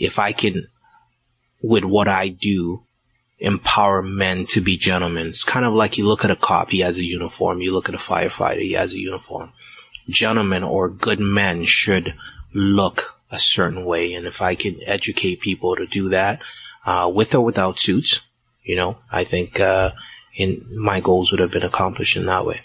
if I can, with what I do, empower men to be gentlemen. It's kind of like you look at a cop, he has a uniform. You look at a firefighter, he has a uniform. Gentlemen or good men should look a certain way. And if I can educate people to do that, uh, with or without suits, you know, I think, uh, in my goals would have been accomplished in that way.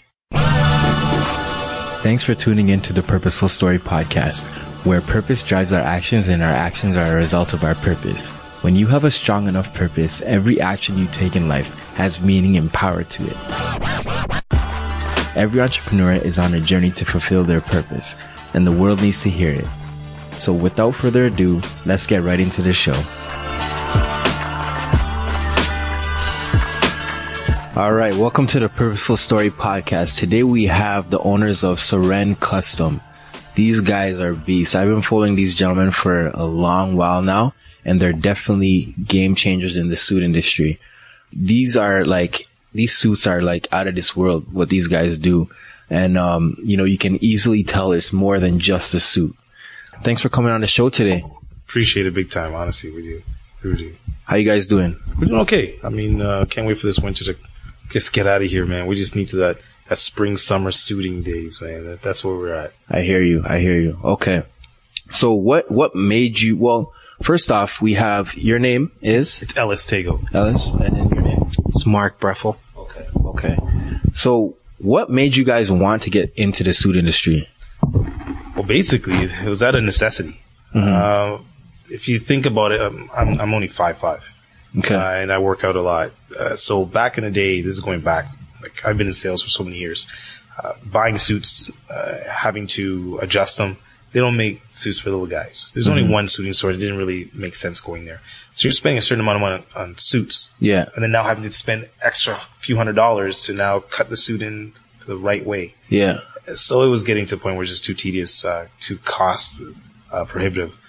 Thanks for tuning in to the Purposeful Story podcast, where purpose drives our actions and our actions are a result of our purpose. When you have a strong enough purpose, every action you take in life has meaning and power to it. Every entrepreneur is on a journey to fulfill their purpose, and the world needs to hear it. So without further ado, let's get right into the show. All right, welcome to the Purposeful Story podcast. Today we have the owners of Soren Custom. These guys are beasts. I've been following these gentlemen for a long while now, and they're definitely game changers in the suit industry. These are like, these suits are like out of this world, what these guys do. And, um, you know, you can easily tell it's more than just a suit. Thanks for coming on the show today. Appreciate it big time, honestly, with you. Do. How you guys doing? We're doing okay. I mean, uh, can't wait for this winter to just get out of here, man. We just need to that, that spring, summer suiting days, man. That, that's where we're at. I hear you. I hear you. Okay. So what, what made you, well, first off, we have your name is It's Ellis Tago. Ellis and then your name. It's Mark Breffel. Okay. Okay. So what made you guys want to get into the suit industry? Well, basically, it was out of necessity. Uh, if you think about it, um, I'm, I'm only five five, Okay. uh, and I work out a lot. Uh, so back in the day, this is going back. Like I've been in sales for so many years. Uh, buying suits, uh, having to adjust them. They don't make suits for little guys. There's only one suiting store. It didn't really make sense going there. So you're spending a certain amount of money on, on suits, yeah. and then now having to spend extra few hundred dollars to now cut the suit in the right way Yeah. so it was getting to a point where it's just too tedious, uh, too cost uh, prohibitive.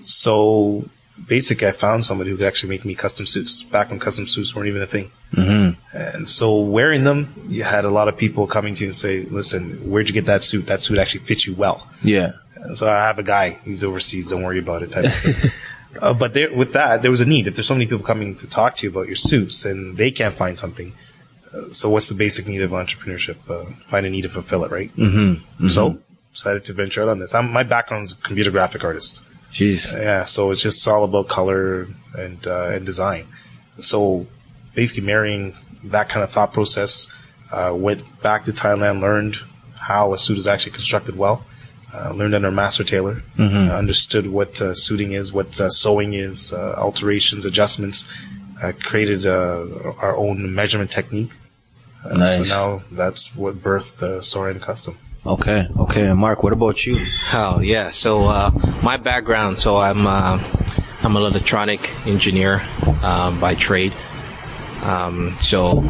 So basically, I found somebody who could actually make me custom suits back when custom suits weren't even a thing. Mm-hmm. And so wearing them, you had a lot of people coming to you and say, "Listen, where'd you get that suit? That suit actually fits you well." Yeah. And so I have a guy. He's overseas. Don't worry about it. Type of thing. uh, but there, with that, there was a need. If there's so many people coming to talk to you about your suits and they can't find something, uh, so what's the basic need of entrepreneurship? Uh, find a need to fulfill it, right? Mm-hmm. So decided to venture out on this. I'm, my background is computer graphic artist. Jeez. Yeah, so it's just all about color and uh, and design. So basically, marrying that kind of thought process, uh, went back to Thailand, learned how a suit is actually constructed well. Uh, learned under master tailor, Mhm. uh, understood what uh, suiting is, what uh, sewing is, uh, alterations, adjustments. Uh, created uh, our own measurement technique. Nice. So now that's what birthed uh, Soren Custom. Okay. Okay. And Mark, what about you? Oh yeah. So uh, my background. So I'm uh, I'm an electronic engineer um, by trade. Um, so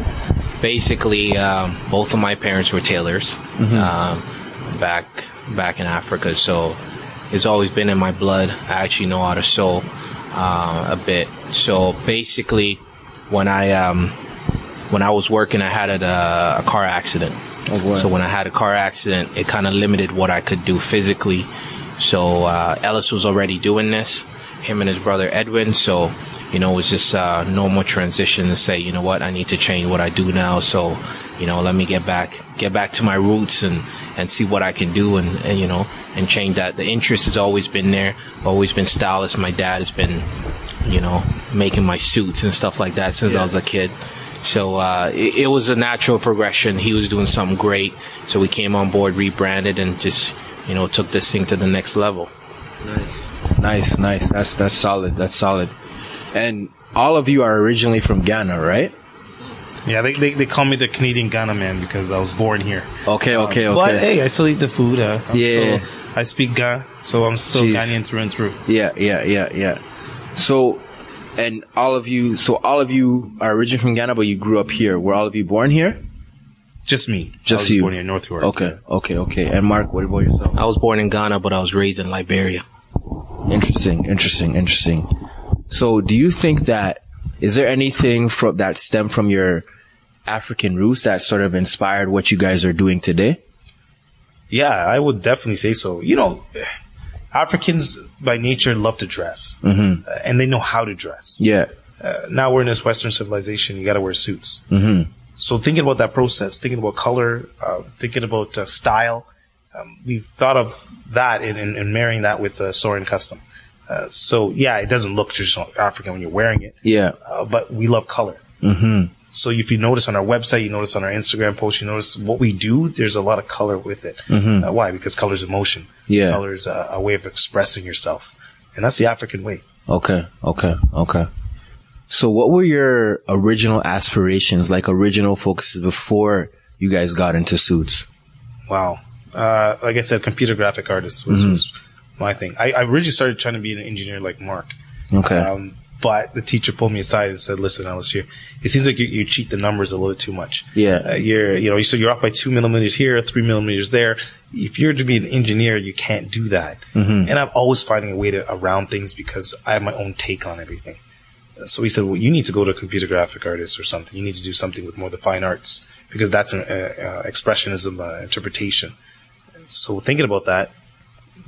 basically, um, both of my parents were tailors um, back back in Africa. So it's always been in my blood. I actually know how to sew uh, a bit. So basically, when I um, when I was working, I had a, a car accident. Oh. So when I had a car accident, it kind of limited what I could do physically. So uh, Ellis was already doing this, him and his brother Edwin. So you know, it was just a normal transition to say, you know what, I need to change what I do now. So you know, let me get back get back to my roots and and see what I can do and, and you know and change that. The interest has always been there. Always been stylist. My dad has been you know making my suits and stuff like that since I was a kid. So uh, it, it was a natural progression. He was doing something great, so we came on board, rebranded, and just you know took this thing to the next level. Nice. Nice. Nice. That's that's solid. That's solid. And all of you are originally from Ghana, right? Yeah, they, they, they call me the Canadian Ghana man because I was born here. Okay. Okay. Okay. But hey, I still eat the food. Uh, I'm Yeah. Still, I speak Ghana, so I'm still Jeez. Ghanaian through and through. Yeah, yeah, yeah, yeah. So, and all of you, so all of you are originally from Ghana, but you grew up here. Were all of you born here? Just me. Just I was you. Born in North York. Okay, okay, okay. And Mark, what about yourself? I was born in Ghana, but I was raised in Liberia. Interesting, interesting, interesting. So, do you think that is there anything from that stem from your African roots that sort of inspired what you guys are doing today? Yeah, I would definitely say so. You know, Africans by nature love to dress, Mm-hmm. uh, and they know how to dress. Yeah. Uh, now we're in this Western civilization. You got to wear suits. Mm-hmm. So thinking about that process, thinking about color, uh, thinking about uh, style, um, we've thought of that and, marrying that with uh, Soren Custom. Uh, so yeah, it doesn't look traditional African when you're wearing it, Yeah. uh, but we love color. Mm-hmm. So if you notice on our website, you notice on our Instagram post, you notice what we do. There's a lot of color with it. Uh, why? Because color is emotion. Yeah. Color is a, a way of expressing yourself, and that's the African way. Okay. Okay. Okay. So what were your original aspirations, like original focuses before you guys got into suits? Wow. Uh, like I said, computer graphic artist was, was my thing. I, I originally started trying to be an engineer like Mark. Okay. Um, but the teacher pulled me aside and said, "Listen, Alice, you it seems like you, you cheat the numbers a little too much. Yeah. uh, you're you know so you're off by two millimeters here, three millimeters there. If you're to be an engineer, you can't do that. Mm-hmm. And I'm always finding a way to around things because I have my own take on everything. So he said, "Well, you need to go to a computer graphic artist or something. You need to do something with more the fine arts because that's an uh, uh, expressionism uh, interpretation." So thinking about that,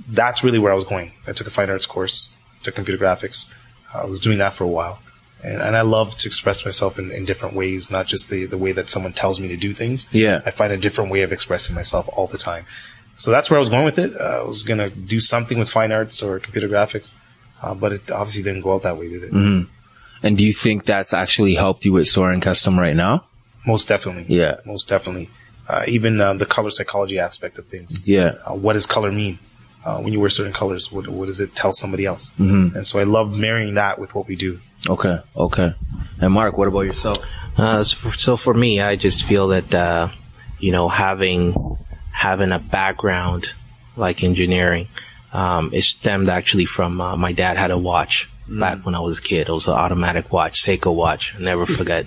that's really where I was going. I took a fine arts course, took computer graphics. I was doing that for a while. And, and I love to express myself in, in different ways, not just the, the way that someone tells me to do things. Yeah. I find a different way of expressing myself all the time. So that's where I was going with it. Uh, I was going to do something with fine arts or computer graphics, uh, but it obviously didn't go out that way, did it? Mm-hmm. And do you think that's actually helped you with Soren Custom right now? Most definitely. Yeah. Most definitely. Uh, even uh, the color psychology aspect of things. Yeah. Uh, what does color mean? Uh, when you wear certain colors, what, what does it tell somebody else? Mm-hmm. And so I love marrying that with what we do. Okay. Okay. And Mark, what about yourself? Uh, so, for, so for me, I just feel that uh, you know having having a background like engineering, um, it stemmed actually from uh, my dad had a watch Mm. back when I was a kid. It was an automatic watch, Seiko watch. I never mm. forget,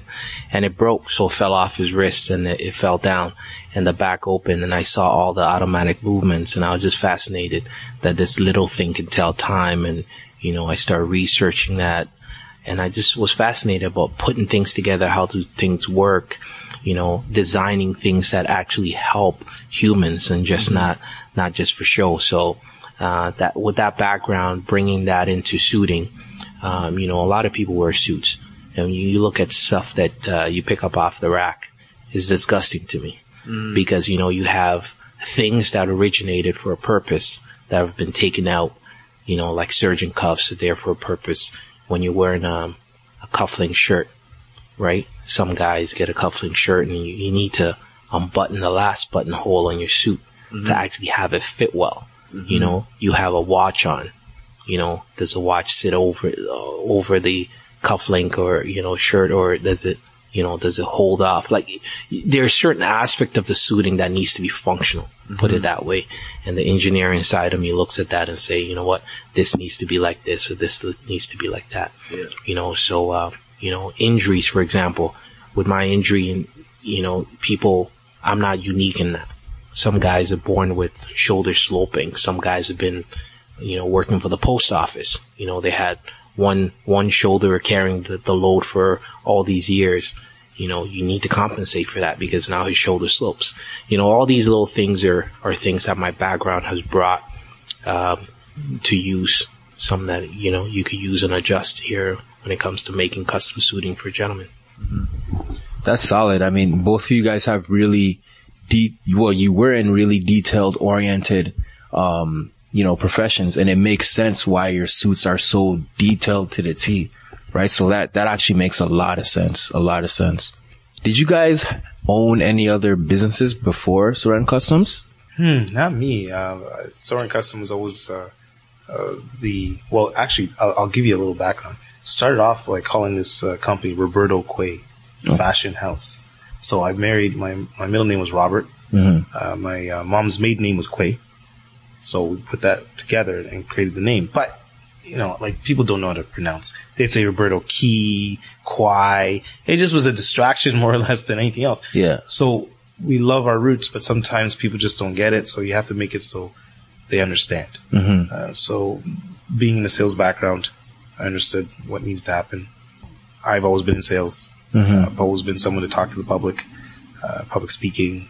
and it broke, so it fell off his wrist and it, it fell down, and the back opened, and I saw all the automatic movements, and I was just fascinated that this little thing can tell time, and you know I started researching that and I just was fascinated about putting things together, how do things work, you know, designing things that actually help humans and just mm. not not just for show. So uh, that with that background, bringing that into suiting, um, you know, a lot of people wear suits, and you, you look at stuff that uh, you pick up off the rack is disgusting to me because you know you have things that originated for a purpose that have been taken out you know, like surgeon cuffs are there for a purpose. When you're wearing um, a cufflink shirt, right? Some guys get a cufflink shirt and you, you need to unbutton the last buttonhole on your suit to actually have it fit well. You know, you have a watch on. You know, does the watch sit over uh, over the cufflink or you know shirt, or does it you know does it hold off? Like there's certain aspect of the suiting that needs to be functional. Put it that way. And the engineering side of me looks at that and say, you know what, this needs to be like this or this needs to be like that. You know, so uh, you know injuries, for example, with my injury and you know people, I'm not unique in that. Some guys are born with shoulder sloping. Some guys have been, you know, working for the post office. You know, they had one one shoulder carrying the, the load for all these years. You know, you need to compensate for that because now his shoulder slopes. You know, all these little things are are things that my background has brought um, to use. Some that you know you could use and adjust here when it comes to making custom suiting for gentlemen. That's solid. I mean, both of you guys have really deep, well, you were in really detailed oriented, um, you know, professions and it makes sense why your suits are so detailed to the T, right? So that, that actually makes a lot of sense. A lot of sense. Did you guys own any other businesses before Soren Customs? Hmm, not me. Uh, Soren Custom was always uh, uh, the well. Actually, I'll, I'll give you a little background. Started off like calling this uh, company Roberto Quay Fashion House. So I married my my middle name was Robert. Mm-hmm. Uh, my uh, mom's maiden name was Quay. So we put that together and created the name. But you know, like people don't know how to pronounce. They'd say Roberto Key, Quay. It just was a distraction more or less than anything else. Yeah. So we love our roots, but sometimes people just don't get it. So you have to make it so they understand. Mm-hmm. Uh, so being in the sales background, I understood what needed to happen. I've always been in sales. Mm-hmm. Uh, I've always been someone to talk to the public, uh, public speaking.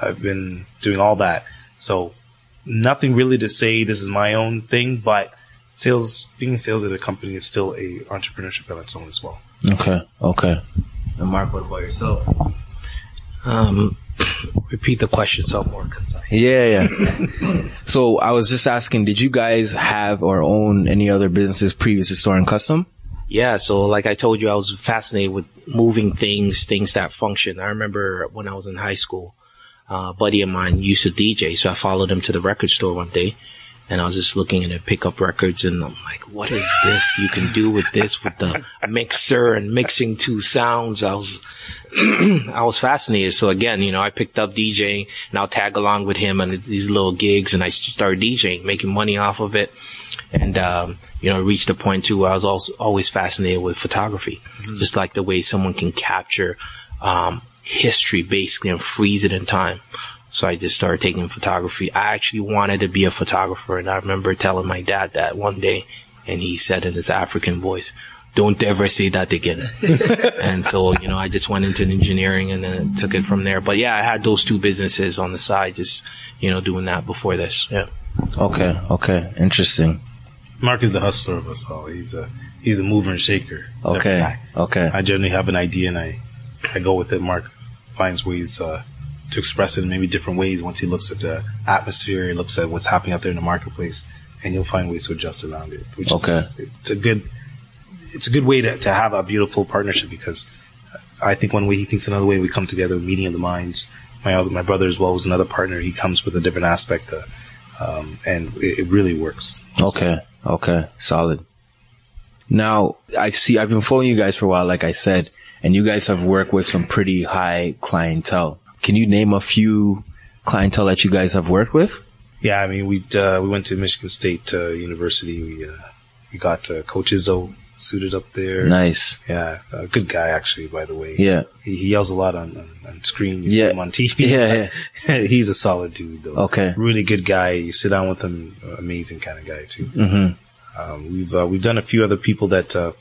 I've been doing all that. So nothing really to say this is my own thing, but sales, being sales at a company is still a entrepreneurship on its own as well. Okay. Okay. And Mark, what about yourself? Um, repeat the question so I'm more concise. Yeah, yeah. so I was just asking, did you guys have or own any other businesses previous to Soren Custom? Yeah, so like I told you, I was fascinated with moving things, things that function. I remember when I was in high school, uh, a buddy of mine used to DJ, so I followed him to the record store one day, and I was just looking at it, pick up records, and I'm like, what is this you can do with this with the mixer and mixing two sounds? I was, I was fascinated. So again, you know, I picked up DJing, and I'll tag along with him on these little gigs, and I started DJing, making money off of it, and um, you know, reached a point too where I was also always fascinated with photography, mm-hmm. just like the way someone can capture um, history basically and freeze it in time. So I just started taking photography. I actually wanted to be a photographer, and I remember telling my dad that one day, and he said in his African voice, "Don't ever say that again." and so, you know, I just went into engineering and then took it from there. But yeah, I had those two businesses on the side, just you know, doing that before this. Yeah. Okay. Okay. Interesting. Mark is a hustler of us all. He's a he's a mover and shaker. Okay. Okay. I generally have an idea and I I go with it. Mark finds ways uh, to express it in maybe different ways. Once he looks at the atmosphere, he looks at what's happening out there in the marketplace, and he'll find ways to adjust around it. Which okay. Is, it's a good it's a good way to, to have a beautiful partnership because I think one way he thinks another way. We come together, meeting of the minds. My other, my brother as well was another partner. He comes with a different aspect, to, um, and it, it really works. Okay. Okay, solid. Now, I see, I've been following you guys for a while, like I said, and you guys have worked with some pretty high clientele. Can you name a few clientele that you guys have worked with? Yeah, I mean, we uh, we went to Michigan State uh, University. We uh, we got uh, Coach Izzo suited up there. Nice. Yeah, a good guy actually. By the way. Yeah. He, he yells a lot on, on, on screen. You yeah. see him on TV. Yeah, yeah. He's a solid dude though. Okay. Really good guy. You sit down with him, amazing kind of guy too. Mm-hmm. Um, we've uh, we've done a few other people that uh,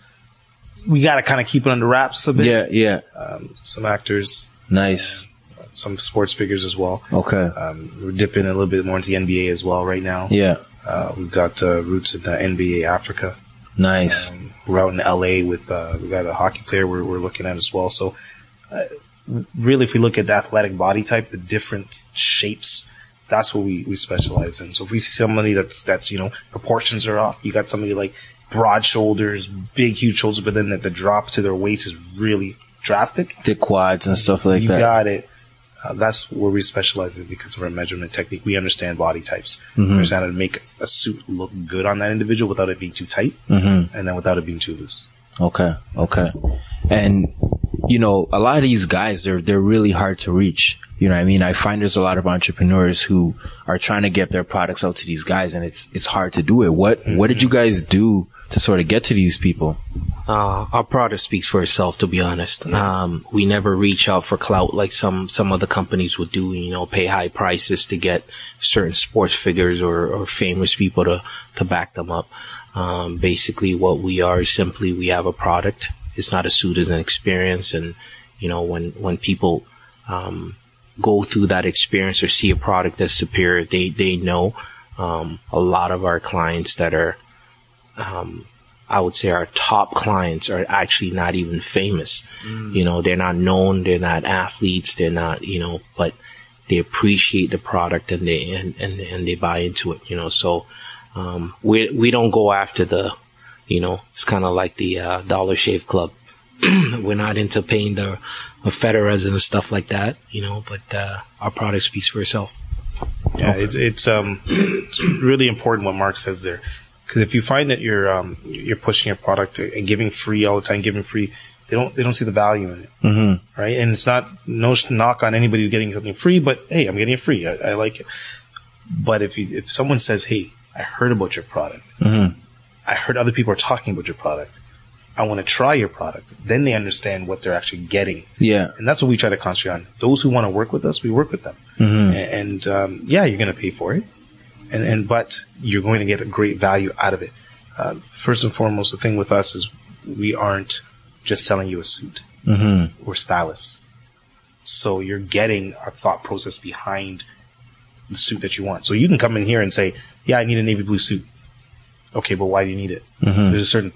we got to kind of keep it under wraps a bit. Yeah, yeah. Um, some actors. Nice. Uh, some sports figures as well. Okay. Um, we're dipping a little bit more into the NBA as well right now. Yeah. Uh, we've got uh, roots in the NBA Africa. Nice. Um, we're out in LA with uh, we got a hockey player we're, we're looking at as well. So uh, really, if we look at the athletic body type, the different shapes, that's what we, we specialize in. So if we see somebody that's that's you know proportions are off, you got somebody like broad shoulders, big huge shoulders, but then the, the drop to their waist is really drastic. Thick quads and stuff like you that. You got it. Uh, that's where we specialize in because of our measurement technique. We understand body types. Mm-hmm. We understand how to make a, a, suit look good on that individual without it being too tight, mm-hmm. and then without it being too loose. Okay, okay. And you know, a lot of these guys, they're they're really hard to reach. You know, I mean, I find there's a lot of entrepreneurs who are trying to get their products out to these guys, and it's it's hard to do it. What mm-hmm. what did you guys do to sort of get to these people? Uh, our product speaks for itself, to be honest. Um, we never reach out for clout like some, some other companies would do, you know, pay high prices to get certain sports figures or, or famous people to, to back them up. Um, basically what we are is simply we have a product. It's not a suit, it's an experience. And, you know, when, when people, um, go through that experience or see a product that's superior, they, they know, um, a lot of our clients that are, um, I would say our top clients are actually not even famous. Mm. You know, they're not known, they're not athletes, they're not, you know, but they appreciate the product and they, and, and, and they buy into it, you know, so, um, we, we don't go after the, you know, it's kind of like the, uh, Dollar Shave Club. We're not into paying the, the Federers and stuff like that, you know, but, uh, our product speaks for itself. Yeah, okay. it's, it's, um, it's really important what Mark says there because if you find that you're um, you're pushing your product and giving free all the time, giving free, they don't they don't see the value in it, mm-hmm. right? And it's not no knock on anybody who's getting something free, but hey, I'm getting it free. I, I like it. But if you, if someone says, "Hey, I heard about your product. Mm-hmm. I heard other people are talking about your product. I want to try your product," then they understand what they're actually getting. Yeah, and that's what we try to concentrate on. Those who want to work with us, we work with them. Mm-hmm. And, and um, yeah, you're going to pay for it and, and but you're going to get a great value out of it. Uh, first and foremost, the thing with us is we aren't just selling you a suit. Mm-hmm. We're stylists. So you're getting a thought process behind the suit that you want. So you can come in here and say, yeah, I need a navy blue suit. Okay, but why do you need it? Mm-hmm. There's a certain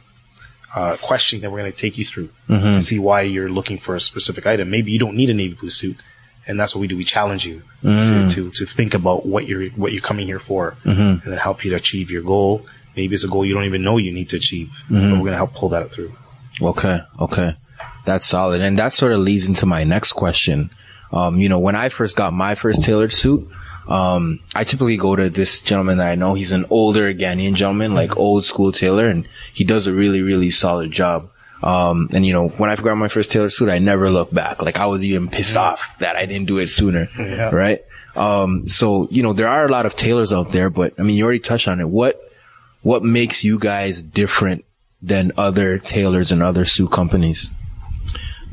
uh, question that we're going to take you through to see why you're looking for a specific item. Maybe you don't need a navy blue suit, and that's what we do. We challenge you to, to to think about what you're what you're coming here for, and then help you to achieve your goal. Maybe it's a goal you don't even know you need to achieve, but we're going to help pull that through. Okay, okay. That's solid. And that sort of leads into my next question. Um, you know, when I first got my first tailored suit, um, I typically go to this gentleman that I know. He's an older Ghanaian gentleman, like old school tailor, and he does a really, really solid job. Um, and you know, when I got my first tailor suit, I never looked back. Like I was even pissed off that I didn't do it sooner. Yeah. Right. Um, so, you know, there are a lot of tailors out there, but I mean, you already touched on it. What, what makes you guys different than other tailors and other suit companies?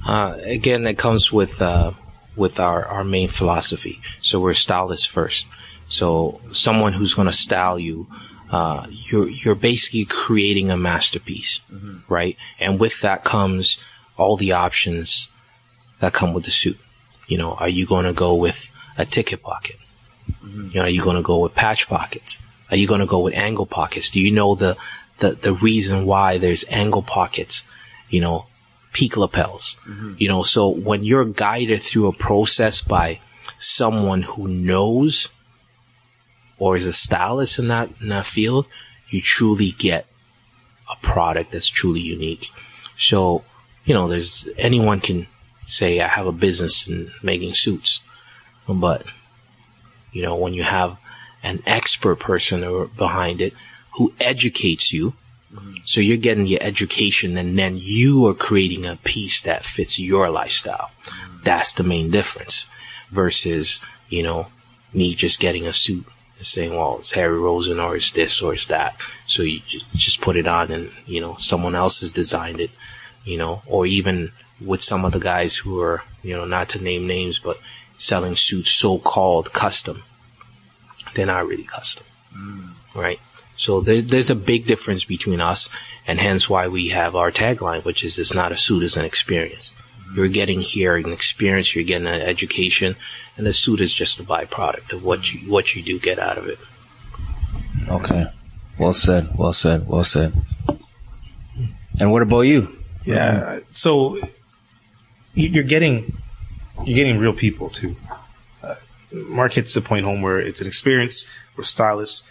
Uh, again, it comes with uh, with our, our main philosophy. So we're stylists first. So someone who's going to style you, uh, you're you're basically creating a masterpiece, right? And with that comes all the options that come with the suit. You know, are you going to go with a ticket pocket? You know, are you going to go with patch pockets? Are you going to go with angle pockets? Do you know the, the, the reason why there's angle pockets? You know, peak lapels. Mm-hmm. You know, so when you're guided through a process by someone who knows or is a stylist in that in that field, you truly get a product that's truly unique. So, you know, there's anyone can say I have a business in making suits, but you know, when you have an expert person or- behind it who educates you, so you're getting your education and then you are creating a piece that fits your lifestyle. That's the main difference versus, you know, me just getting a suit and saying, well, it's Harry Rosen or it's this or it's that. So you ju- just put it on and, you know, someone else has designed it, you know, or even with some of the guys who are, you know, not to name names, but selling suits so-called custom. They're not really custom. Mm. Right? So there, there's a big difference between us and hence why we have our tagline, which is it's not a suit, it's an experience. You're getting here an experience, you're getting an education, and the suit is just a byproduct of what you, what you do get out of it. Okay. Well said. Well said. Well said. And what about you? Yeah. So you- you're getting you're getting real people too. Uh, Mark hits the point home where it's an experience. We're stylists.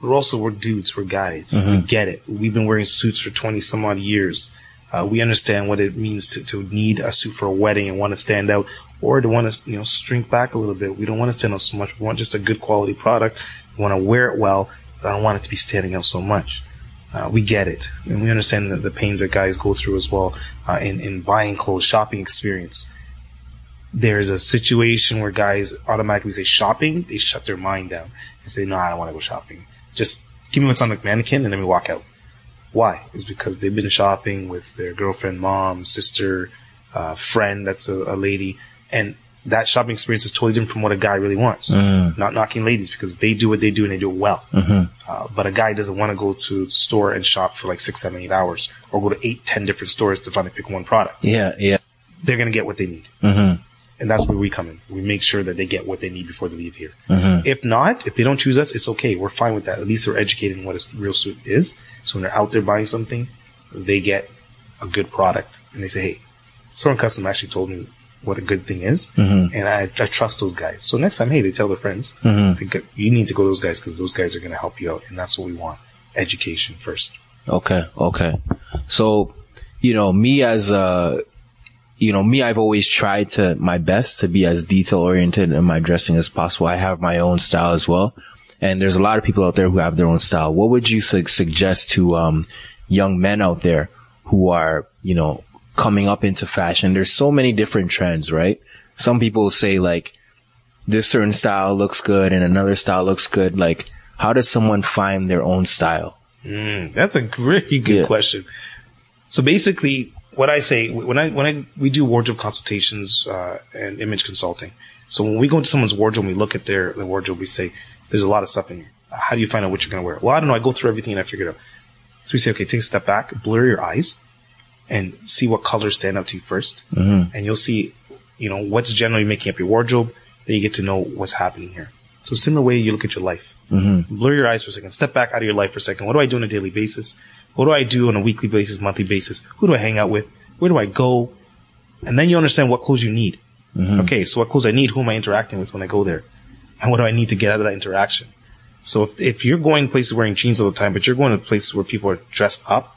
We're also we're dudes. We're guys. We get it. We've been wearing suits for twenty some odd years. Uh, we understand what it means to, to need a suit for a wedding and want to stand out, or to want to you know shrink back a little bit. We don't want to stand out so much. We want just a good quality product. We want to wear it well, but I don't want it to be standing out so much. Uh, we get it, and we understand the, the pains that guys go through as well uh, in in buying clothes, shopping experience. There's a situation where guys automatically say shopping, they shut their mind down and say, "No, I don't want to go shopping. Just give me what's on the mannequin, and then we walk out." Why? Is because they've been shopping with their girlfriend, mom, sister, uh, friend that's a, a lady, and that shopping experience is totally different from what a guy really wants. Not knocking ladies because they do what they do and they do it well. Uh, but a guy doesn't want to go to the store and shop for like six, seven, eight hours, or go to eight, ten different stores to finally pick one product. Yeah. Yeah. They're gonna get what they need, Mm-hmm. And that's where we come in. We make sure that they get what they need before they leave here. Mhm. If not, if they don't choose us, it's okay. We're fine with that. At least they're educated in what a real suit is. So when they're out there buying something, they get a good product, and they say, "Hey, Soren Custom actually told me what a good thing is, Mhm. and I, I trust those guys." So next time, hey, they tell their friends, Mhm. say, "You need to go to those guys because those guys are going to help you out," and that's what we want: education first. Okay. Okay. So, you know, me as a, you know, me, I've always tried to my best to be as detail oriented in my dressing as possible. I have my own style as well. And there's a lot of people out there who have their own style. What would you su- suggest to, um, young men out there who are, you know, coming up into fashion? There's so many different trends, right? Some people say like, this certain style looks good and another style looks good. Like, how does someone find their own style? Mm, that's a really good Yeah. question. So basically, what I say when I when I we do wardrobe consultations uh, and image consulting. So when we go into someone's wardrobe, and we look at their, their wardrobe. We say, "There's a lot of stuff in here. How do you find out what you're going to wear?" Well, I don't know. I go through everything and I figure it out. So we say, "Okay, take a step back, blur your eyes, and see what colors stand out to you 1st Mhm. and you'll see, you know, what's generally making up your wardrobe. Then you get to know what's happening here. So similar way you look at your life. Blur your eyes for a second. Step back out of your life for a second. What do I do on a daily basis? What do I do on a weekly basis, monthly basis? Who do I hang out with? Where do I go? And then you understand what clothes you need. Mm-hmm. Okay, so what clothes I need? Who am I interacting with when I go there? And what do I need to get out of that interaction? So if, if you're going places wearing jeans all the time, but you're going to places where people are dressed up,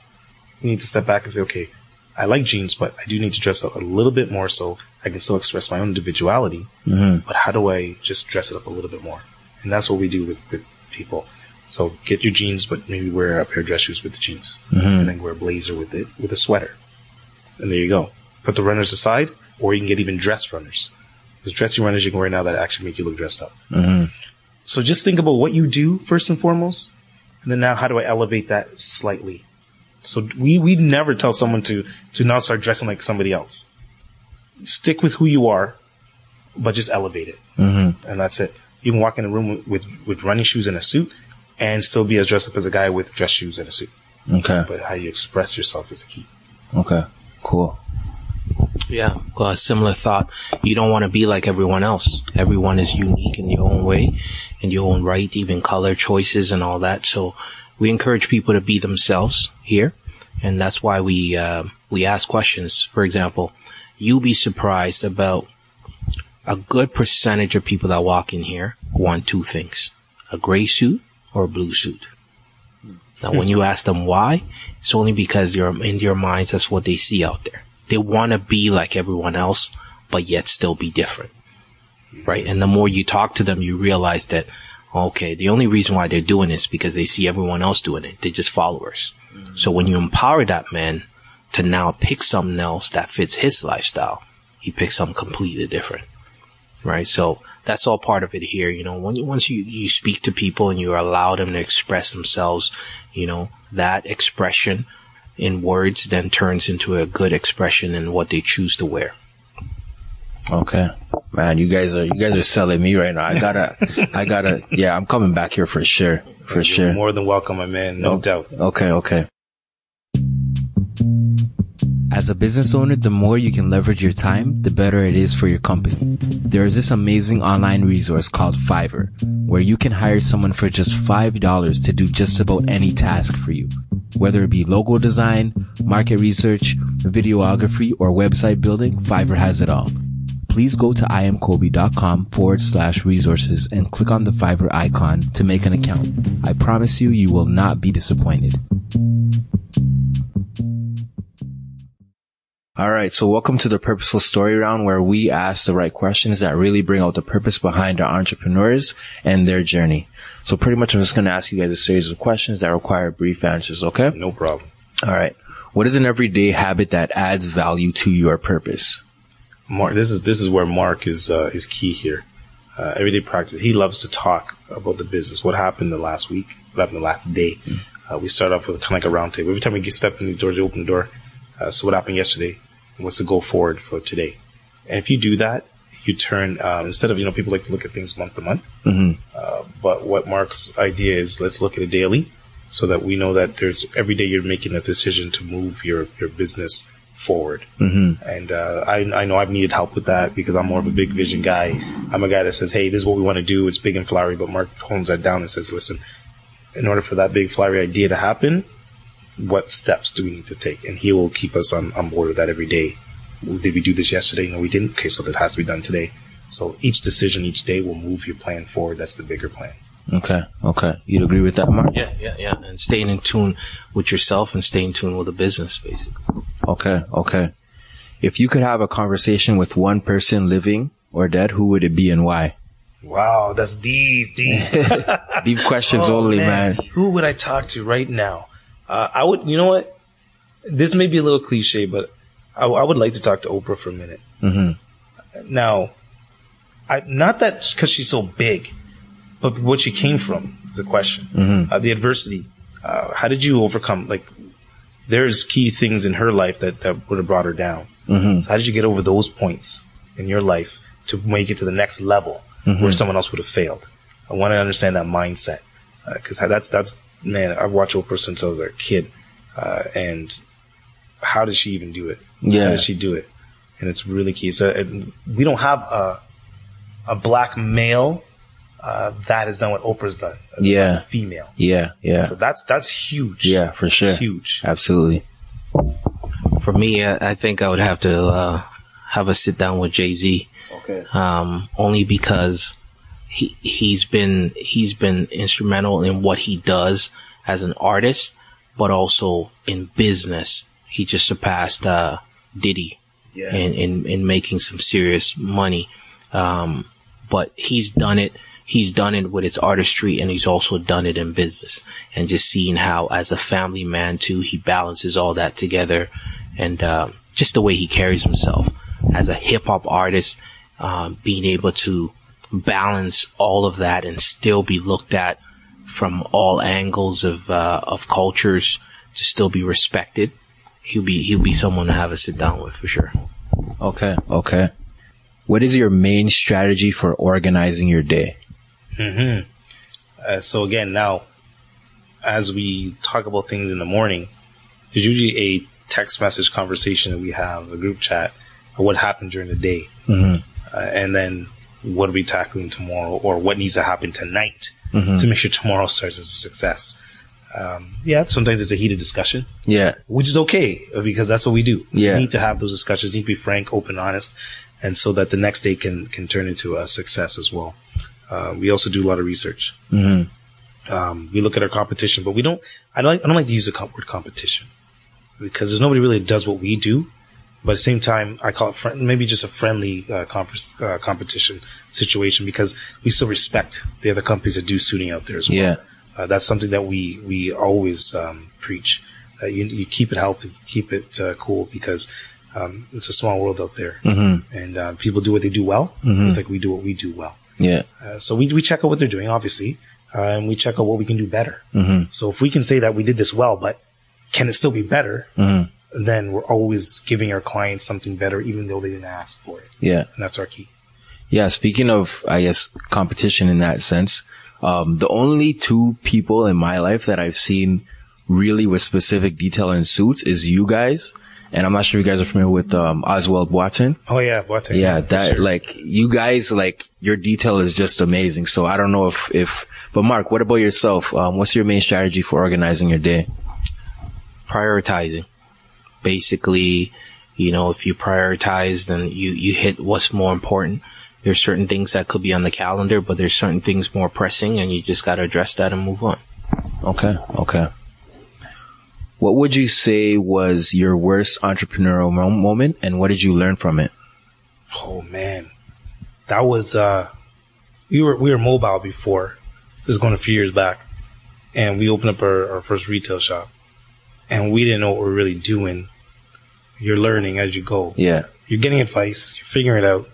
you need to step back and say, okay, I like jeans, but I do need to dress up a little bit more so I can still express my own individuality. Mm-hmm. But how do I just dress it up a little bit more? And that's what we do with, with people. So get your jeans, but maybe wear a pair of dress shoes with the jeans, and then wear a blazer with it with a sweater. And there you go. Put the runners aside, or you can get even dress runners. There's dressy runners you can wear now that actually make you look dressed up. So just think about what you do first and foremost, and then now how do I elevate that slightly? So we we never tell someone to to now start dressing like somebody else. Stick with who you are, but just elevate it, mm-hmm. and that's it. You can walk in a room with with running shoes and a suit, and still be as dressed up as a guy with dress shoes and a suit. Okay. But how you express yourself is the key. Okay. Cool. Yeah, well, a similar thought. You don't want to be like everyone else. Everyone is unique in your own way, in your own right, even color choices and all that. So we encourage people to be themselves here, and that's why we uh, we ask questions. For example, you'll be surprised about a good percentage of people that walk in here want two things: a gray suit or a blue suit. Now, when you hmm. ask them why, it's only because you're in your minds. That's what they see out there. They want to be like everyone else, but yet still be different. Right. And the more you talk to them, you realize that, okay, the only reason why they're doing this is because they see everyone else doing it. They're just followers. Hmm. So when you empower that man to now pick something else that fits his lifestyle, he picks something completely different. Right. So that's all part of it here. You know, when you, once you, you speak to people and you allow them to express themselves, you know, that expression in words then turns into a good expression in what they choose to wear. Okay. Man, you guys are you guys are selling me right now. I gotta I gotta yeah, I'm coming back here for sure. For You're sure. more than welcome, my man. No Oh. doubt. Okay, okay. As a business owner, the more you can leverage your time, the better it is for your company. There is this amazing online resource called Fiverr, where you can hire someone for just $5 to do just about any task for you. Whether it be logo design, market research, videography, or website building, Fiverr has it all. Please go to imkobe.com forward slash resources and click on the Fiverr icon to make an account. I promise you, you will not be disappointed. All right. So welcome to the purposeful story round where we ask the right questions that really bring out the purpose behind our entrepreneurs and their journey. So pretty much I'm just going to ask you guys a series of questions that require brief answers. Okay. No problem. All right. What is an everyday habit that adds value to your purpose? Mark, this is this is where Mark is uh, is key here. Uh, everyday practice. He loves to talk about the business. What happened the last week? What happened the last day? Uh, we start off with kind of like a round table. Every time we get step in these doors, we open the door. Uh, so what happened yesterday? What's the go forward for today? And if you do that, you turn um, instead of you know people like to look at things month to month. Uh, but what Mark's idea is, let's look at it daily, so that we know that there's every day you're making a decision to move your your business forward. Mm-hmm. And uh, I I know I've needed help with that because I'm more of a big vision guy. I'm a guy that says, hey, this is what we want to do. It's big and flowery. But Mark hones that down and says, listen, in order for that big flowery idea to happen, what steps do we need to take? And he will keep us on, on board with that every day. Did we do this yesterday? No, we didn't. Okay, so that has to be done today. So each decision each day will move your plan forward. That's the bigger plan. Okay. Okay. You'd agree with that, Mark? Yeah, yeah, yeah. And staying in tune with yourself and staying in tune with the business, basically. Okay. Okay. If you could have a conversation with one person living or dead, who would it be and why? Wow, that's deep, deep. Deep questions Oh, only, man. Who would I talk to right now? Uh, I would, you know what? This may be a little cliche, but I, I would like to talk to Oprah for a minute. Mm-hmm. Now, I, not that because she's so big, but what she came from is the question. Uh, the adversity. Uh, how did you overcome? Like, there's key things in her life that, that would have brought her down. So how did you get over those points in your life to make it to the next level where someone else would have failed? I want to understand that mindset because that's that's man. I've watched Oprah since I was a kid, uh, and how did she even do it? Yeah. how did she do it? And it's really key. So and we don't have a a black male uh, that has done what Oprah's done. as a Yeah. female. Yeah, yeah, So that's that's huge. yeah, for sure. It's huge. Absolutely. For me, I, I think I would have to uh, have a sit down with Jay Z. Okay. um, only because he he's been he's been instrumental in what he does as an artist, but also in business. He just surpassed uh, Diddy Yeah. in, in in making some serious money. Um, but he's done it. He's done it with his artistry, and he's also done it in business. And just seeing how, as a family man too, he balances all that together, and uh, just the way he carries himself as a hip hop artist, um, being able to balance all of that and still be looked at from all angles of uh, of cultures to still be respected. He'll be he'll be someone to have a sit down with for sure. Okay. Okay. What is your main strategy for organizing your day? hmm Uh, so again, now as we talk about things in the morning, there's usually a text message conversation that we have, a group chat, of what happened during the day, Mhm. uh, and then what are we tackling tomorrow, or what needs to happen tonight Mhm. to make sure tomorrow starts as a success. Um, yeah, sometimes it's a heated discussion, Yeah. which is okay because that's what we do. Yeah. We need to have those discussions, need to be frank, open, honest, and so that the next day can can turn into a success as well. Uh, we also do a lot of research. hmm Um, we look at our competition, but we don't. I don't. Like, I don't like to use the word competition because there's nobody really that does what we do. But at the same time, I call it friend, maybe just a friendly uh, comp- uh, competition situation because we still respect the other companies that do suiting out there as well. Yeah. Uh, that's something that we we always um, preach. Uh, you, you keep it healthy, keep it uh, cool because um, it's a small world out there, hmm and uh, people do what they do well. Mhm. It's like we do what we do well. Yeah. Uh, so we we check out what they're doing, obviously, uh, and we check out what we can do better. hmm So if we can say that we did this well, but can it still be better? Then we're always giving our clients something better, even though they didn't ask for it, Yeah. and that's our key. Yeah, speaking of, I guess, competition in that sense, um, the only two people in my life that I've seen really with specific detail in suits is you guys. And I'm not sure if you guys are familiar with, um, Oswald Boateng. Oh yeah, Boateng. Yeah, for that, sure. like, you guys, like, your detail is just amazing. So I don't know if, if, but Mark, what about yourself? Um, what's your main strategy for organizing your day? prioritizing. Basically, you know, if you prioritize, then you, you hit what's more important. There's certain things that could be on the calendar, but there's certain things more pressing and you just got to address that and move on. Okay. Okay. What would you say was your worst entrepreneurial moment and what did you learn from it? Oh man, that was uh, we were we were mobile before. This is going a few years back, and we opened up our, our first retail shop, and we didn't know what we were really doing. You're learning as you go. Yeah. You're getting advice. You're figuring it out,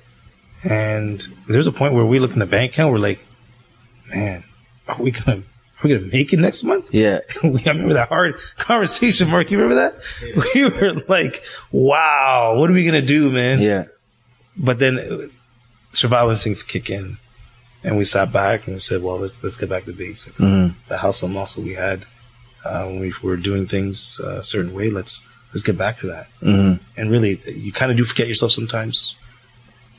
and there's a point where we look in the bank account. We're like, man, are we gonna are we gonna make it next month? Yeah. we, I remember that hard conversation, Mark. You remember that? We were like, wow, what are we gonna do, man? Yeah. but then survival instincts kick in, and we sat back and we said, "Well, let's let's get back to basics. Mhm. The hustle muscle we had uh, when we were doing things uh, a certain way. Let's let's get back to that. hmm And really, you kind of do forget yourself sometimes.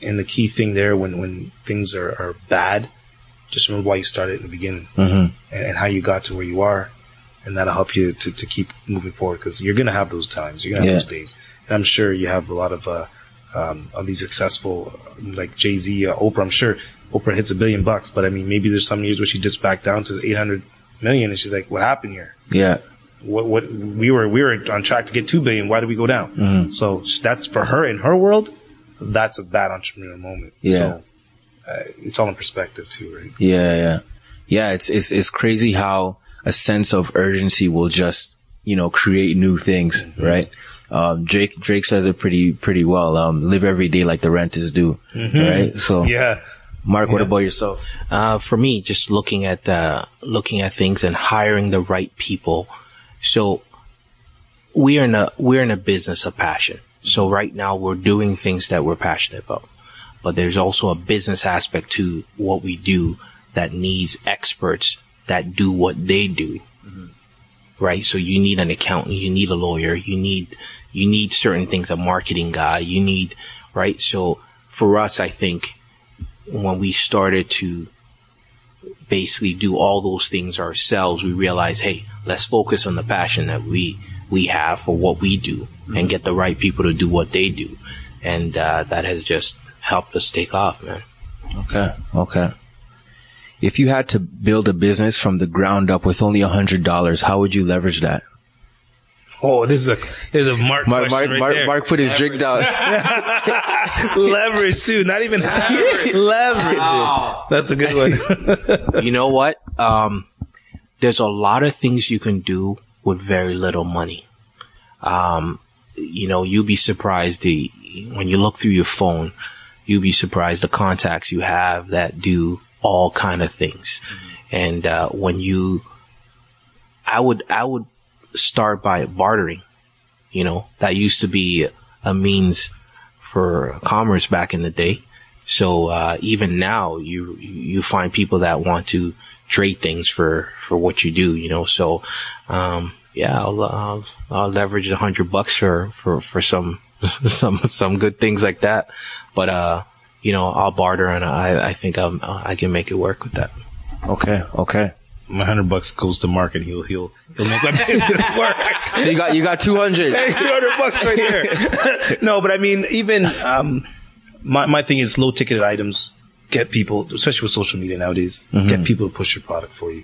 And the key thing there, when when things are, are bad, just remember why you started in the beginning hmm and, and how you got to where you are, and that'll help you to, to keep moving forward because you're gonna have those times, you're gonna have Yeah. those days, and I'm sure you have a lot of uh, um, of these successful like Jay Z, uh, Oprah. I'm sure Oprah hits a billion bucks, but I mean maybe there's some years where she dips back down to 800 million, and she's like, "What happened here? Yeah. What what we were we were on track to get two billion. Why did we go down?" Mhm. So that's for her in her world. That's a bad entrepreneur moment. Yeah. So uh, it's all in perspective too, right? Yeah. Yeah. Yeah. It's, it's, it's crazy how a sense of urgency will just, you know, create new things, right? Um, Drake, Drake says it pretty, pretty well. Um, live every day like the rent is due, right? So, Yeah. Mark, what Yeah. about yourself? Uh, for me, just looking at the, looking at things and hiring the right people. So we are in a, we're in a business of passion. So right now we're doing things that we're passionate about, but there's also a business aspect to what we do that needs experts that do what they do. Mm-hmm. Right. So you need an accountant, you need a lawyer, you need, you need certain things, a marketing guy, you need, right? So for us, I think when we started to basically do all those things ourselves, we realize, hey, let's focus on the passion that we we have for what we do and get the right people to do what they do, and uh, that has just helped us take off, man. Okay. Okay. If you had to build a business from the ground up with only a hundred dollars, how would you leverage that? Oh, this is a this is a Mark Mark, Mark, right Mark, there. Mark put his drink down. leverage too, not even half. leverage. it. That's a good one. you know what? Um, there's a lot of things you can do with very little money. Um, you know, you'll be surprised the, when you look through your phone, you'll be surprised the contacts you have that do all kind of things. And, uh, when you, I would, I would start by bartering. You know, that used to be a means for commerce back in the day. So uh, even now, you you find people that want to trade things for for what you do. You know, so um, yeah, I'll, I'll I'll leverage a hundred bucks for for for some some some good things like that. But uh, you know, I'll barter, and I I think I'm, I can make it work with that. Okay. Okay. My hundred bucks goes to Mark, and he'll he'll he'll make my business work. So you got you got two hundred. Hey, 200 bucks right there. no, but I mean, even, um, my, my thing is low ticketed items get people, especially with social media nowadays, get people to push your product for you.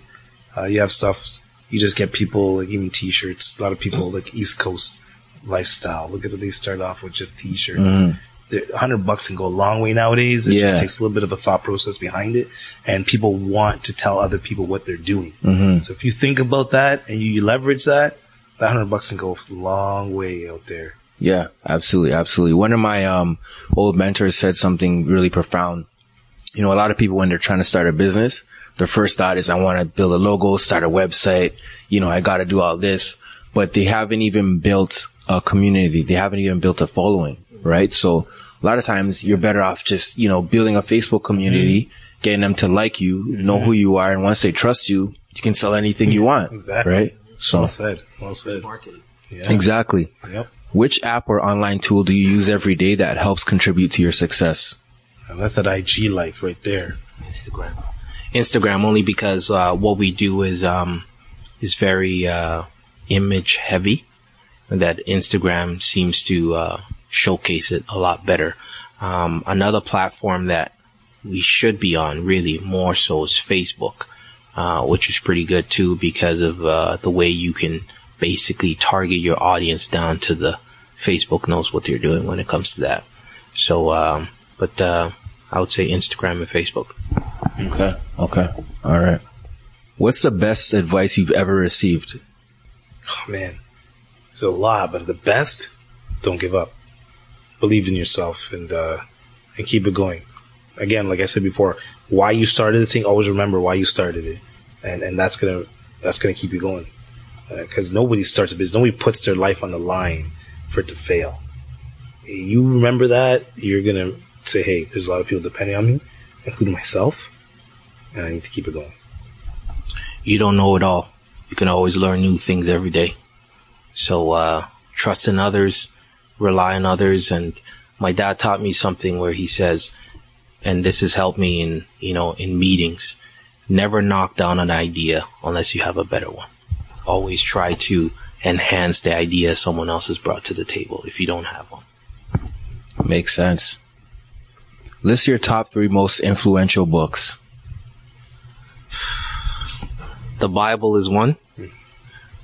Uh, you have stuff, you just get people, like even t-shirts, a lot of people like East Coast lifestyle. Look at what they start off with just t-shirts. The hundred bucks can go a long way nowadays. It just takes a little bit of a thought process behind it, and people want to tell other people what they're doing. So if you think about that and you leverage that, that hundred bucks can go a long way out there. Yeah, absolutely, absolutely. One of my um old mentors said something really profound. You know, a lot of people when they're trying to start a business, their first thought is I want to build a logo, start a website, you know, I got to do all this, but they haven't even built a community. They haven't even built a following, right? So a lot of times you're better off just, you know, building a Facebook community, getting them to like you, know who you are, and once they trust you, you can sell anything you want, Exactly. right? So Well said. Well said. Yeah. exactly. Yep. Which app or online tool do you use every day that helps contribute to your success? And that's that IG life right there. Instagram. Instagram only because uh, what we do is um, is very uh, image heavy, and that Instagram seems to uh, showcase it a lot better. Um, another platform that we should be on really more so is Facebook, uh, which is pretty good too because of uh, the way you can basically target your audience down to the Facebook knows what they're doing when it comes to that. So, um, but uh, I would say Instagram and Facebook. Okay. Okay. All right. What's the best advice you've ever received? Oh man, it's a lot, but the best, don't give up. Believe in yourself and uh, and keep it going. Again, like I said before, why you started the thing, always remember why you started it, and and that's gonna that's gonna keep you going. Because nobody starts a business, nobody puts their life on the line for it to fail. You remember that, you're gonna say, hey, there's a lot of people depending on me, including myself, and I need to keep it going. you don't know it all. You can always learn new things every day. So, uh, trust in others, rely on others. And my dad taught me something where he says, and this has helped me in, you know, in meetings, never knock down an idea unless you have a better one. Always try to enhance the idea someone else has brought to the table if you don't have one. Makes sense. List your top three most influential books. The Bible is one.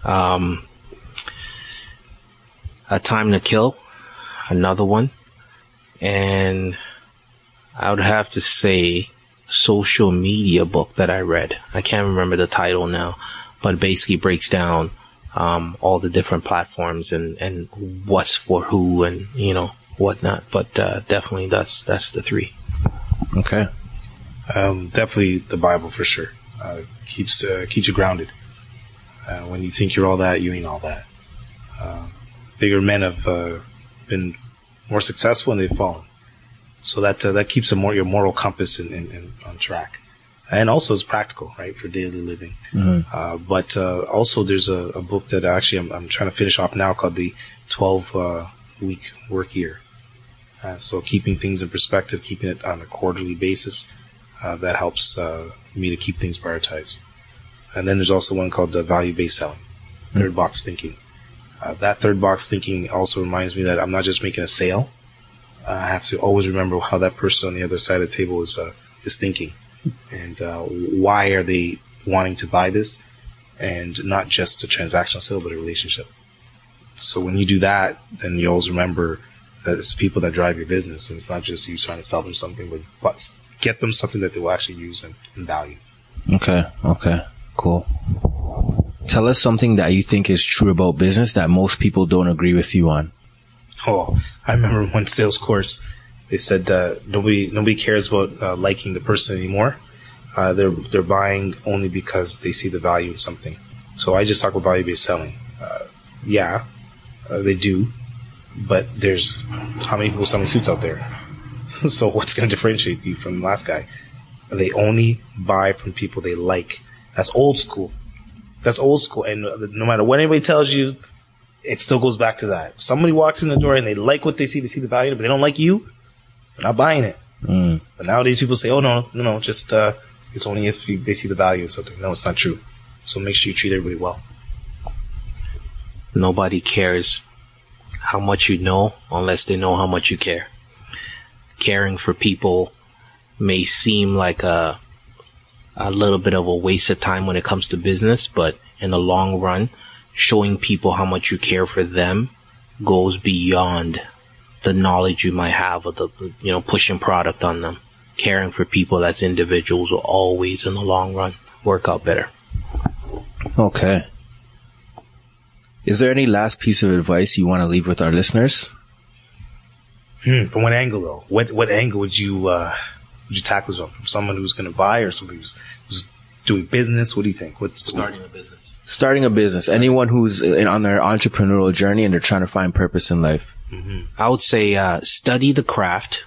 Um, A Time to Kill, another one. And I would have to say social media book that I read. I can't remember the title now, but it basically breaks down um, all the different platforms and, and what's for who and, you know, whatnot. But uh, definitely that's that's the three. Okay. Um, definitely the Bible for sure. Uh, keeps uh, keeps you grounded. Uh, when you think you're all that, you ain't all that. Uh, bigger men have uh, been more successful and they've fallen. So that uh, that keeps a more your moral compass in, in, in, on track, and also it's practical, right, for daily living. Uh, but uh, also there's a, a book that actually I'm, I'm trying to finish off now called the 12 uh, week work year. Uh, so keeping things in perspective, keeping it on a quarterly basis, uh, that helps uh, me to keep things prioritized. And then there's also one called the value based selling, 3rd box thinking. Uh, that third box thinking also reminds me that I'm not just making a sale. Uh, I have to always remember how that person on the other side of the table is uh, is thinking, and uh, why are they wanting to buy this, and not just a transactional sale, but a relationship. So when you do that, then you always remember that it's people that drive your business, and it's not just you trying to sell them something, but, get them something that they will actually use and, and value. Okay. Okay. Cool. Tell us something that you think is true about business that most people don't agree with you on. Oh, I remember one sales course. They said uh, nobody nobody cares about uh, liking the person anymore. Uh, they're they're buying only because they see the value in something. So I just talk about value based selling. Uh, yeah, uh, they do, but there's how many people selling suits out there? so what's going to differentiate you from the last guy? They only buy from people they like. That's old school. That's old school. And no matter what anybody tells you, it still goes back to that. If somebody walks in the door and they like what they see, they see the value, but they don't like you, they're not buying it. Mm. But nowadays people say, oh no, no, no, just, uh, it's only if you, they see the value in something. No, it's not true. So make sure you treat everybody well. Nobody cares how much you know unless they know how much you care. Caring for people may seem like a, a little bit of a waste of time when it comes to business, but in the long run, showing people how much you care for them goes beyond the knowledge you might have of the, you know, pushing product on them. Caring for people as individuals will always, in the long run, work out better. Okay. Is there any last piece of advice you want to leave with our listeners? Hmm, from what angle though? What what angle would you uh, would you tackle this on? From someone who's going to buy or somebody who's, who's doing business? What do you think? What's Starting a business. Starting a business. Anyone who's in, on their entrepreneurial journey and they're trying to find purpose in life. I would say uh, study the craft,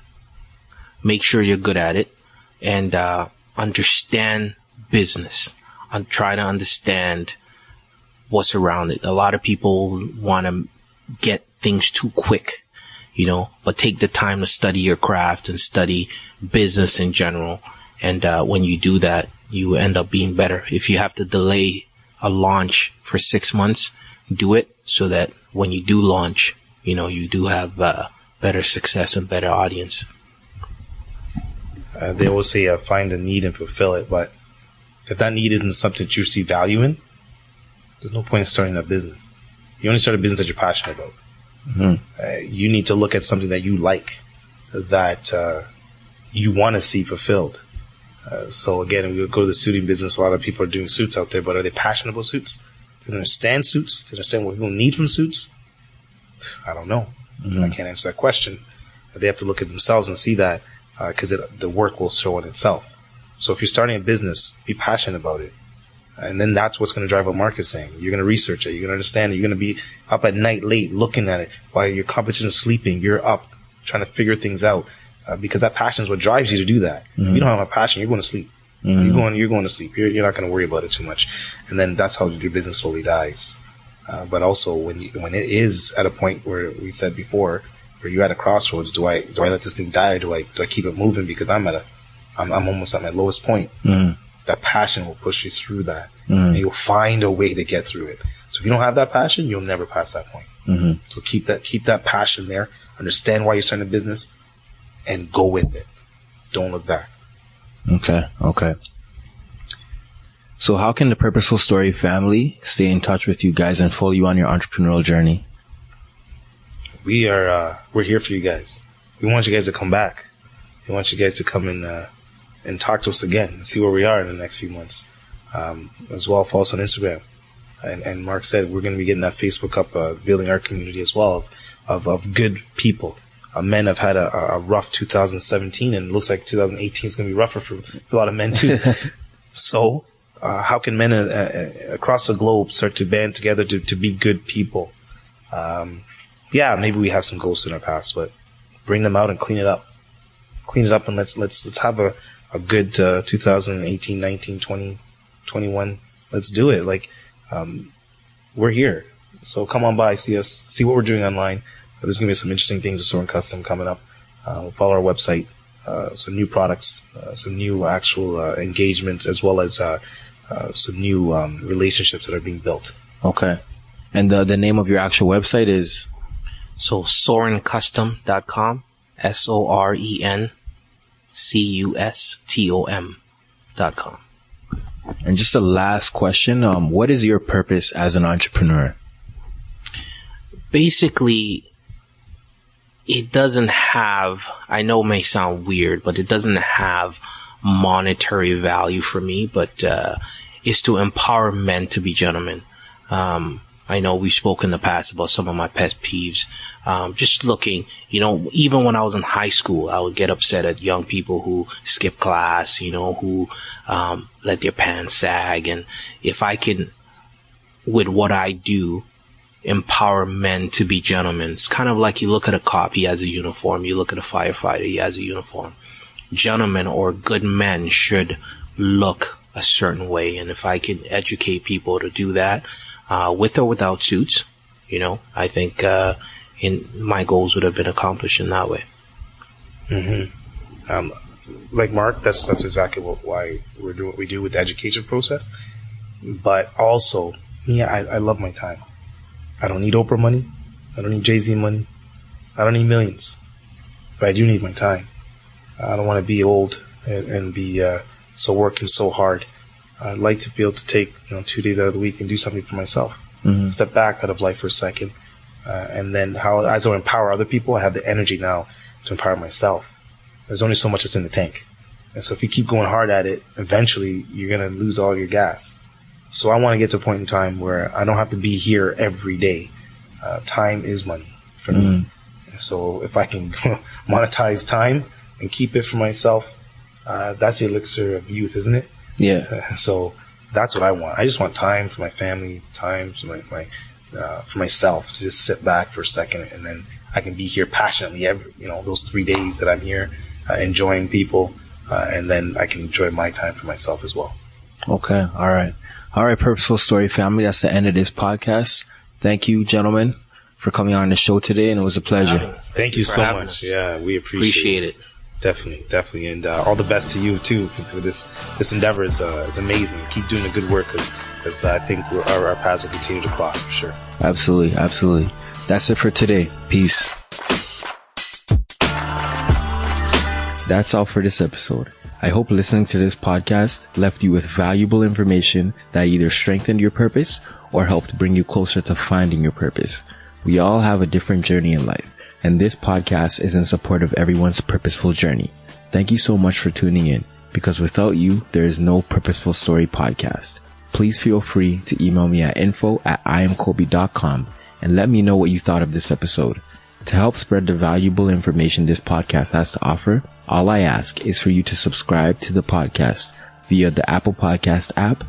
make sure you're good at it, and uh, understand business. And try to understand what's around it. A lot of people want to get things too quick, you know, but take the time to study your craft and study business in general. And uh, when you do that, you end up being better. If you have to delay a launch for six months, do it so that when you do launch, you know, you do have uh, better success and better audience. uh, they always say uh, find a need and fulfill it, but if that need isn't something that you see value in, there's no point in starting a business. You only start a business that you're passionate about. Mhm. Uh, you need to look at something that you like, that uh, you want to see fulfilled. Uh, so again, we go to the suiting business. A lot of people are doing suits out there, but are they passionate about suits? Do they understand suits? Do they understand what people need from suits? I don't know. I can't answer that question. They have to look at themselves and see that because the work will show in itself. So if you're starting a business, be passionate about it. And then that's what's going to drive what Mark is saying. You're going to research it. You're going to understand it. You're going to be up at night late looking at it while your competition is sleeping. You're up trying to figure things out uh, because that passion is what drives you to do that. If you don't have a passion, you're going to sleep. You're going, you're going to sleep. You're, you're not going to worry about it too much. And then that's how your business slowly dies. Uh, but also when you, when it is at a point where we said before, where you're at a crossroads, do I, do I let this thing die or do I, do I keep it moving because I'm at a, I'm, I'm almost at my lowest point. Mhm. That passion will push you through that Mhm. and you'll find a way to get through it. So if you don't have that passion, you'll never pass that point. Mhm. So keep that, keep that passion there. Understand why you're starting a business and go with it. Don't look back. Okay. Okay. So how can the Purposeful Story family stay in touch with you guys and follow you on your entrepreneurial journey? we are uh, we're here for you guys. We want you guys to come back. We want you guys to come and uh, and talk to us again and see where we are in the next few months. Um, as well, follow us on Instagram. And, and Mark said we're going to be getting that Facebook up, uh, building our community as well of of, of good people. Uh, men have had a, a rough 2017, and it looks like 2018 is going to be rougher for, for a lot of men too. so, uh, how can men uh, uh, across the globe start to band together to, to be good people? Um, yeah, maybe we have some ghosts in our past, but bring them out and clean it up. Clean it up and let's let's let's have a a good uh, 2018, 19, 20, 21. Let's do it. Like um, we're here, so come on by, see us, see what we're doing online. There's gonna be some interesting things with Soren Custom coming up. Uh, follow our website, uh, some new products, uh, some new actual uh, engagements, as well as uh, uh, some new um, relationships that are being built. Okay. And the the name of your actual website is So sorencustom.com, S O R E N C U S T O M dot com. and just a last question. Um, what is your purpose as an entrepreneur? basically it doesn't have I know it may sound weird, but it doesn't have monetary value for me, but uh is to empower men to be gentlemen. Um I know we spoke in the past about some of my pet peeves. Um, just looking, you know, even when I was in high school, I would get upset at young people who skip class, you know, who um, let their pants sag. And if I can, with what I do, empower men to be gentlemen. It's kind of like you look at a cop, he has a uniform. You look at a firefighter, he has a uniform. Gentlemen or good men should look a certain way. And if I can educate people to do that, uh, with or without suits, you know, I think, uh, in my goals would have been accomplished in that way. Um, like Mark, that's that's exactly what, why we're doing what we do with the education process. But also, yeah, I, I love my time. I don't need Oprah money. I don't need Jay Z money. I don't need millions. But I do need my time. I don't want to be old and, and be uh, so working so hard. I'd like to be able to take you know two days out of the week and do something for myself. Step back out of life for a second, uh, and then how as I empower other people, I have the energy now to empower myself. There's only so much that's in the tank, and so if you keep going hard at it, eventually you're gonna lose all your gas. So I want to get to a point in time where I don't have to be here every day. Uh, time is money for me. And So if I can monetize time and keep it for myself, uh, that's the elixir of youth, isn't it? Yeah. So that's what I want. I just want time for my family, time for my, my uh, for myself to just sit back for a second, and then I can be here passionately every you know those three days that I'm here, uh, enjoying people, uh, and then I can enjoy my time for myself as well. Okay. All right. All right. Purposeful Story family. That's the end of this podcast. Thank you, gentlemen, for coming on the show today, and it was a pleasure. Thank you for so much. us. Yeah, we appreciate, Appreciate it. Definitely, definitely, and uh, all the best to you too. This this endeavor is uh, is amazing. Keep doing the good work because I think our, our paths will continue to cross for sure. Absolutely. Absolutely. That's it for today. Peace. That's all for this episode. I hope listening to this podcast left you with valuable information that either strengthened your purpose or helped bring you closer to finding your purpose. We all have a different journey in life, and this podcast is in support of everyone's purposeful journey. Thank you so much for tuning in, because without you, there is no Purposeful Story podcast. Please feel free to email me at info at iamkobe.com and let me know what you thought of this episode. To help spread the valuable information this podcast has to offer, all I ask is for you to subscribe to the podcast via the Apple Podcast app,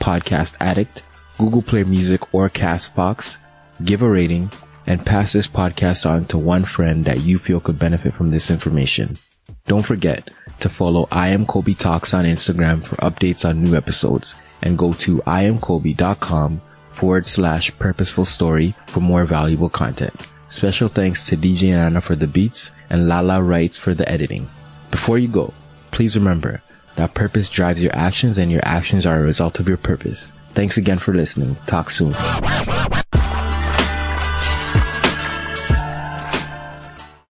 Podcast Addict, Google Play Music or Castbox, give a rating, and pass this podcast on to one friend that you feel could benefit from this information. Don't forget to follow I am Kobe Talks on Instagram for updates on new episodes and go to iamkobe.com forward slash purposeful story for more valuable content. Special thanks to DJ Nana for the beats and Lala Writes for the editing. Before you go, please remember that purpose drives your actions and your actions are a result of your purpose. Thanks again for listening. Talk soon.